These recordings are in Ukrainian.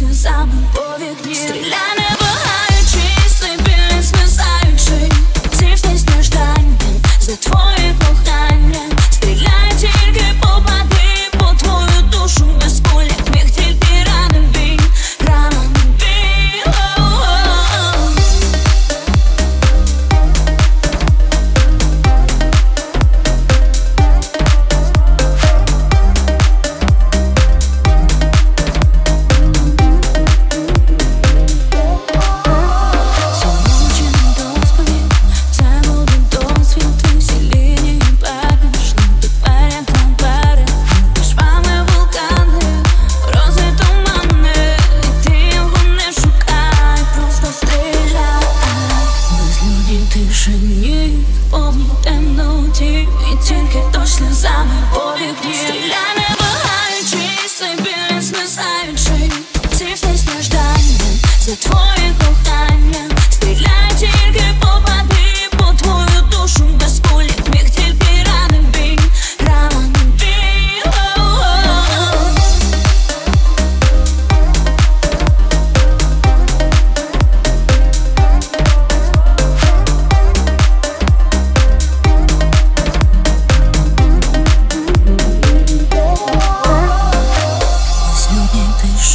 вечно за мной. По векне Стреляй.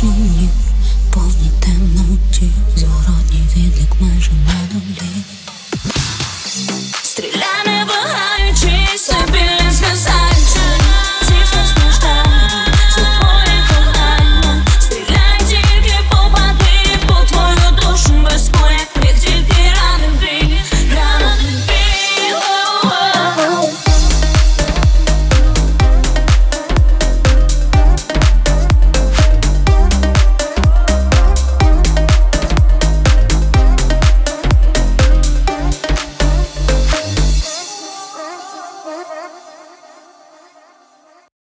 шумів, повні темноті, зворотній відлік майже на долі.